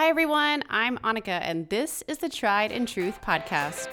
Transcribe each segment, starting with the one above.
Hi, everyone. I'm Annika, and this is the Tried and Truth Podcast.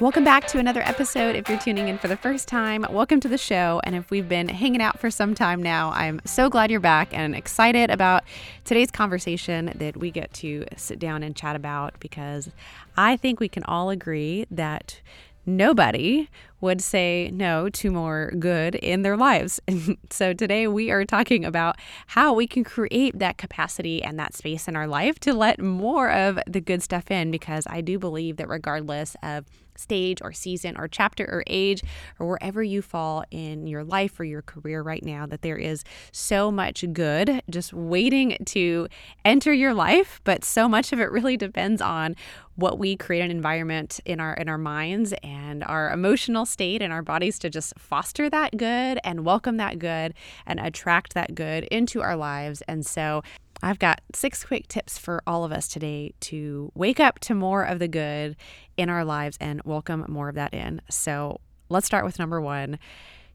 Welcome back to another episode. If you're tuning in for the first time, welcome to the show. And if we've been hanging out for some time now, I'm so glad you're back and excited about today's conversation that we get to sit down and chat about because I think we can all agree that nobody would say no to more good in their lives. And so today we are talking about how we can create that capacity and that space in our life to let more of the good stuff in because I do believe that regardless of stage or season or chapter or age or wherever you fall in your life or your career right now that there is so much good just waiting to enter your life. But so much of it really depends on what we create an environment in our in our minds and our emotional state and our bodies to just foster that good and welcome that good and attract that good into our lives. And so I've got six quick tips for all of us today to wake up to more of the good in our lives and welcome more of that in. So let's start with number one.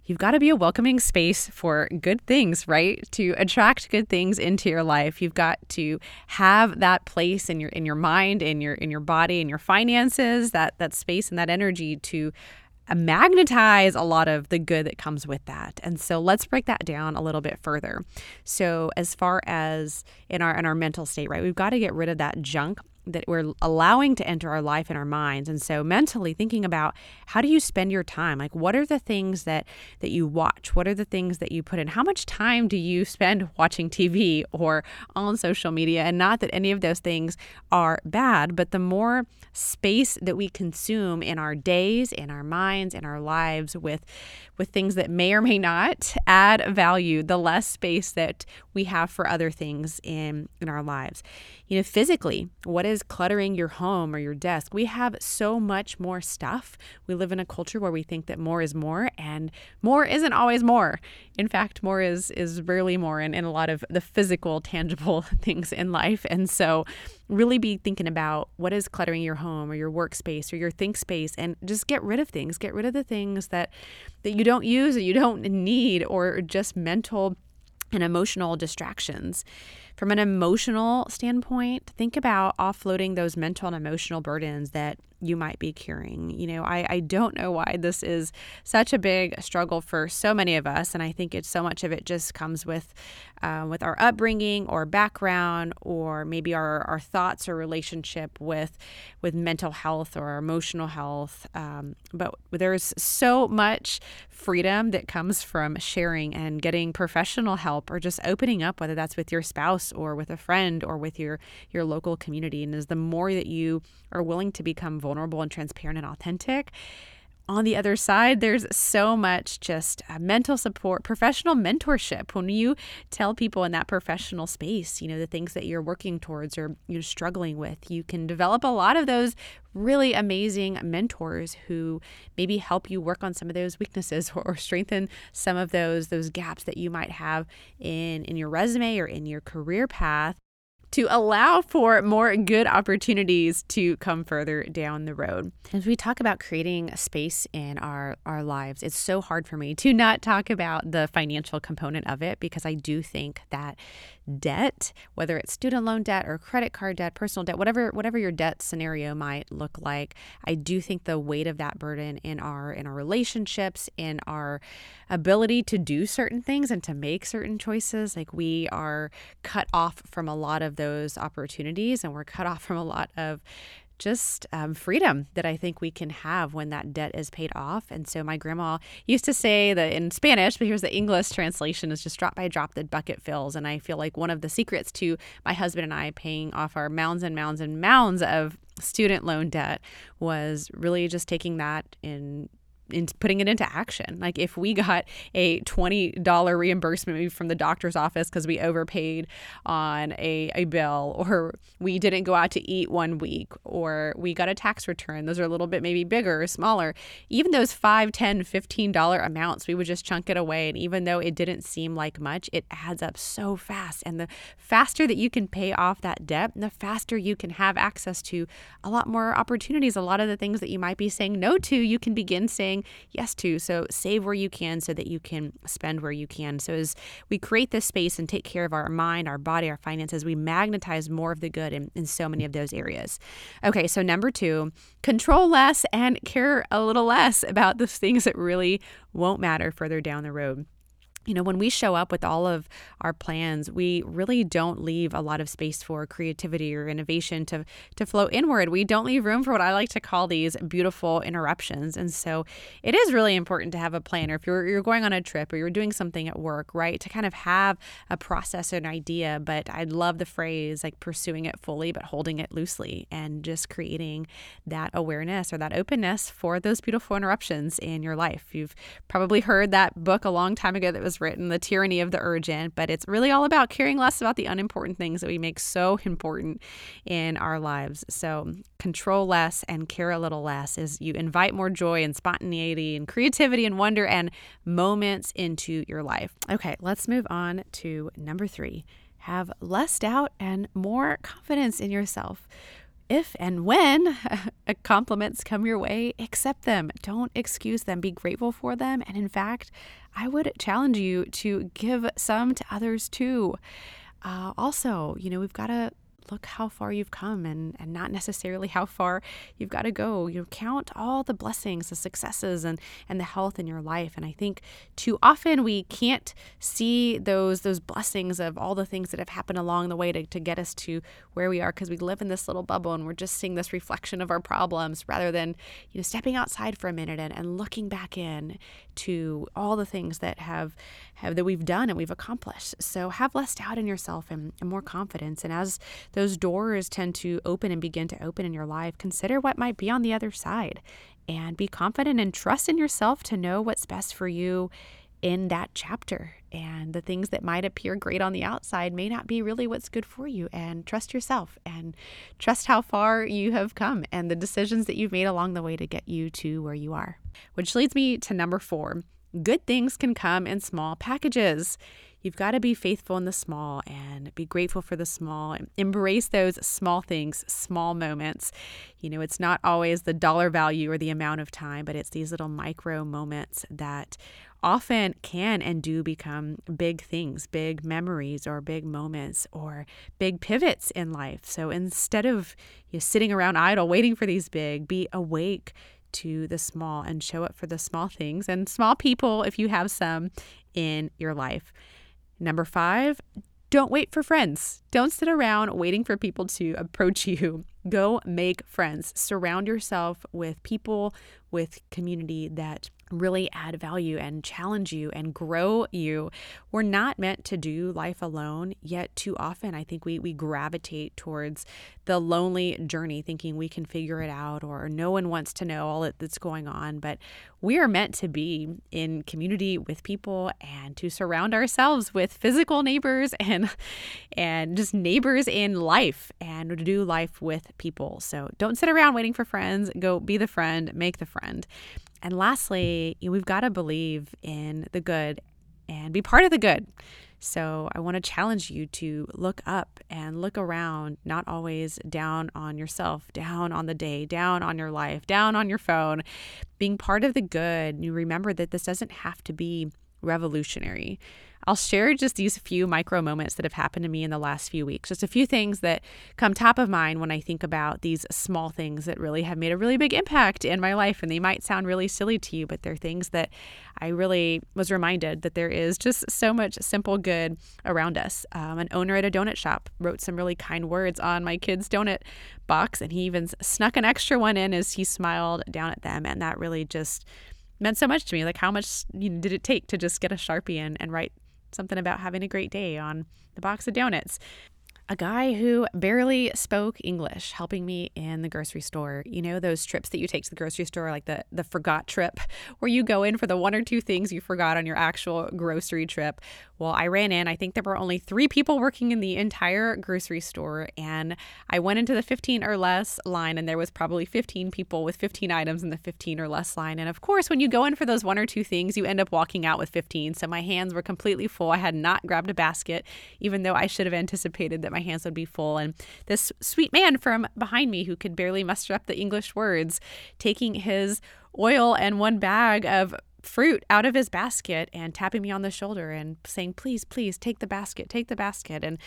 You've got to be a welcoming space for good things, right? To attract good things into your life. You've got to have that place in your in your mind, in your in your body, in your finances, that that space and that energy to magnetize a lot of the good that comes with that. And so let's break that down a little bit further. So as far as in our in our mental state, right? We've got to get rid of that junk that we're allowing to enter our life and our minds. And so mentally thinking about how do you spend your time? Like what are the things that that you watch? What are the things that you put in? How much time do you spend watching tv or on social media? And not that any of those things are bad but the more space that we consume in our days in our minds in our lives with with things that may or may not add value the less space that we have for other things in in our lives. You know physically what is cluttering your home or your desk. We have so much more stuff. We live in a culture where we think that more is more and more isn't always more. In fact more is is rarely more in, in a lot of the physical tangible things in life. And so really be thinking about what is cluttering your home or your workspace or your think space and just get rid of things. Get rid of the things that that you don't use or you don't need or just mental and emotional distractions. From an emotional standpoint, think about offloading those mental and emotional burdens that you might be curing. You know, I, I don't know why this is such a big struggle for so many of us. And I think it's so much of it just comes with uh, with our upbringing or background or maybe our, our thoughts or relationship with with mental health or emotional health. Um, but there's so much freedom that comes from sharing and getting professional help or just opening up, whether that's with your spouse or with a friend or with your your local community. And as the more that you are willing to become vulnerable and transparent and authentic, on the other side, there's so much just uh, mental support, professional mentorship. When you tell people in that professional space, you know, the things that you're working towards or you're struggling with, you can develop a lot of those really amazing mentors who maybe help you work on some of those weaknesses or, or strengthen some of those those gaps that you might have in in your resume or in your career path to allow for more good opportunities to come further down the road. As we talk about creating a space in our, our lives, it's so hard for me to not talk about the financial component of it because I do think that debt, whether it's student loan debt or credit card debt, personal debt, whatever whatever your debt scenario might look like, I do think the weight of that burden in our in our relationships, in our ability to do certain things and to make certain choices, like we are cut off from a lot of those opportunities and we're cut off from a lot of just um, freedom that I think we can have when that debt is paid off. And so my grandma used to say that in Spanish, but here's the English translation is just drop by drop the bucket fills. And I feel like one of the secrets to my husband and I paying off our mounds and mounds and mounds of student loan debt was really just taking that in into putting it into action. Like if we got a $20 reimbursement from the doctor's office because we overpaid on a, a bill, or we didn't go out to eat one week, or we got a tax return, those are a little bit maybe bigger or smaller. Even those $5, $10, $15 amounts, we would just chunk it away. And even though it didn't seem like much, it adds up so fast. And the faster that you can pay off that debt, the faster you can have access to a lot more opportunities. A lot of the things that you might be saying no to, you can begin saying saying yes to. So save where you can so that you can spend where you can. So as we create this space and take care of our mind, our body, our finances, we magnetize more of the good in, in so many of those areas. Okay, so number two, control less and care a little less about the things that really won't matter further down the road you know, when we show up with all of our plans, we really don't leave a lot of space for creativity or innovation to, to flow inward. We don't leave room for what I like to call these beautiful interruptions. And so it is really important to have a plan, or if you're, you're going on a trip or you're doing something at work, right, to kind of have a process or an idea. But I love the phrase like pursuing it fully, but holding it loosely and just creating that awareness or that openness for those beautiful interruptions in your life. You've probably heard that book a long time ago that was written, The Tyranny of the Urgent, but it's really all about caring less about the unimportant things that we make so important in our lives. So, control less and care a little less as you invite more joy and spontaneity and creativity and wonder and moments into your life. Okay, let's move on to number three have less doubt and more confidence in yourself if and when compliments come your way, accept them. Don't excuse them. Be grateful for them. And in fact, I would challenge you to give some to others too. Uh, also, you know, we've got to look how far you've come and, and not necessarily how far you've got to go. You count all the blessings, the successes, and, and the health in your life. And I think too often we can't see those those blessings of all the things that have happened along the way to, to get us to where we are because we live in this little bubble and we're just seeing this reflection of our problems rather than you know stepping outside for a minute and, and looking back in to all the things that have have that we've done and we've accomplished. So have less doubt in yourself and, and more confidence. And as those doors tend to open and begin to open in your life, consider what might be on the other side and be confident and trust in yourself to know what's best for you in that chapter. And the things that might appear great on the outside may not be really what's good for you. And trust yourself and trust how far you have come and the decisions that you've made along the way to get you to where you are. Which leads me to number four good things can come in small packages. You've got to be faithful in the small and be grateful for the small and embrace those small things, small moments. You know, it's not always the dollar value or the amount of time, but it's these little micro moments that often can and do become big things, big memories or big moments or big pivots in life. So instead of you know, sitting around idle waiting for these big, be awake to the small and show up for the small things and small people if you have some in your life. Number five, don't wait for friends. Don't sit around waiting for people to approach you. Go make friends. Surround yourself with people, with community that really add value and challenge you and grow you. We're not meant to do life alone, yet too often I think we we gravitate towards the lonely journey thinking we can figure it out or no one wants to know all that's going on, but we are meant to be in community with people and to surround ourselves with physical neighbors and and just neighbors in life and to do life with people. So don't sit around waiting for friends, go be the friend, make the friend. And lastly, we've got to believe in the good and be part of the good. So I want to challenge you to look up and look around, not always down on yourself, down on the day, down on your life, down on your phone, being part of the good. You remember that this doesn't have to be revolutionary. I'll share just these few micro moments that have happened to me in the last few weeks. Just a few things that come top of mind when I think about these small things that really have made a really big impact in my life. And they might sound really silly to you, but they're things that I really was reminded that there is just so much simple good around us. Um, an owner at a donut shop wrote some really kind words on my kid's donut box, and he even snuck an extra one in as he smiled down at them. And that really just meant so much to me. Like, how much did it take to just get a Sharpie and, and write something about having a great day on the box of donuts. A guy who barely spoke English helping me in the grocery store. You know, those trips that you take to the grocery store, like the, the forgot trip, where you go in for the one or two things you forgot on your actual grocery trip. Well, I ran in. I think there were only three people working in the entire grocery store. And I went into the 15 or less line, and there was probably 15 people with 15 items in the 15 or less line. And of course, when you go in for those one or two things, you end up walking out with 15. So my hands were completely full. I had not grabbed a basket, even though I should have anticipated that my hands would be full. And this sweet man from behind me who could barely muster up the English words, taking his oil and one bag of fruit out of his basket and tapping me on the shoulder and saying, Please, please take the basket, take the basket. And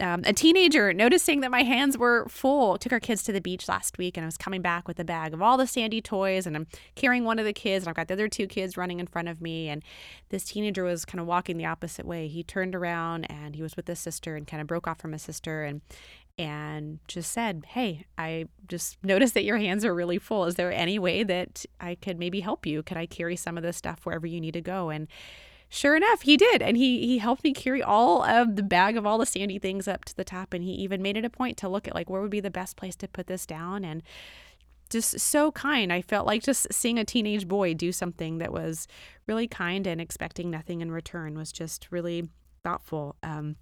um, a teenager noticing that my hands were full took our kids to the beach last week and i was coming back with a bag of all the sandy toys and i'm carrying one of the kids and i've got the other two kids running in front of me and this teenager was kind of walking the opposite way he turned around and he was with his sister and kind of broke off from his sister and and just said, Hey, I just noticed that your hands are really full. Is there any way that I could maybe help you? Could I carry some of this stuff wherever you need to go? And sure enough, he did. And he, he helped me carry all of the bag of all the sandy things up to the top. And he even made it a point to look at like where would be the best place to put this down. And just so kind. I felt like just seeing a teenage boy do something that was really kind and expecting nothing in return was just really thoughtful. Um,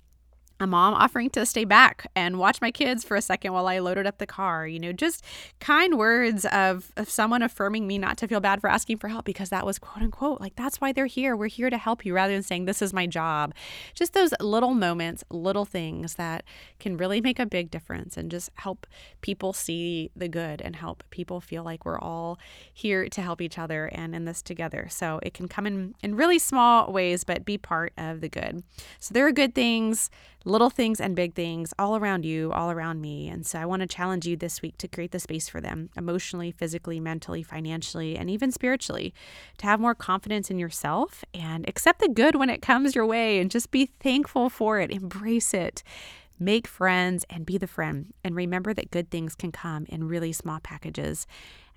a mom offering to stay back and watch my kids for a second while I loaded up the car. You know, just kind words of, of someone affirming me not to feel bad for asking for help because that was quote unquote like that's why they're here. We're here to help you rather than saying this is my job. Just those little moments, little things that can really make a big difference and just help people see the good and help people feel like we're all here to help each other and in this together. So it can come in in really small ways, but be part of the good. So there are good things little things and big things all around you, all around me. And so I want to challenge you this week to create the space for them emotionally, physically, mentally, financially, and even spiritually to have more confidence in yourself and accept the good when it comes your way and just be thankful for it. Embrace it. Make friends and be the friend. And remember that good things can come in really small packages.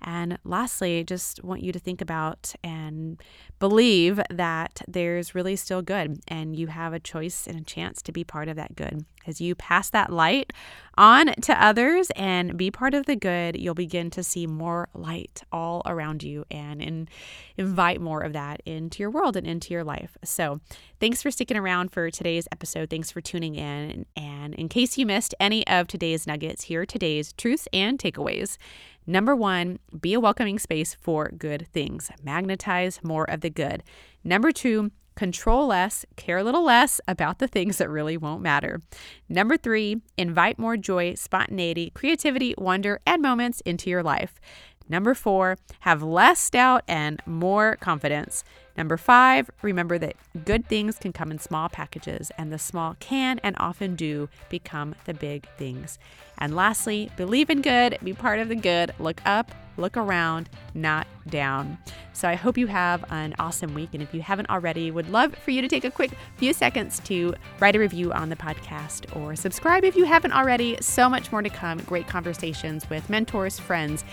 And lastly, just want you to think about and believe that there's really still good and you have a choice and a chance to be part of that good. As you pass that light on to others and be part of the good, you'll begin to see more light all around you and in, invite more of that into your world and into your life. So, thanks for sticking around for today's episode. Thanks for tuning in. And in case you missed any of today's nuggets, here are today's truths and takeaways. Number one, be a welcoming space for good things. Magnetize more of the good. Number two, control less, care a little less about the things that really won't matter. Number three, invite more joy, spontaneity, creativity, wonder, and moments into your life. Number four, have less doubt and more confidence. Number five, remember that good things can come in small packages, and the small can and often do become the big things. And lastly, believe in good, be part of the good, look up, look around, not down. So I hope you have an awesome week. And if you haven't already, would love for you to take a quick few seconds to write a review on the podcast or subscribe if you haven't already. So much more to come. Great conversations with mentors, friends,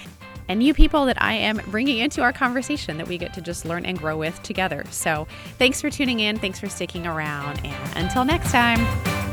and new people that I am bringing into our conversation that we get to just learn and grow with together. So thanks for tuning in. Thanks for sticking around. And until next time.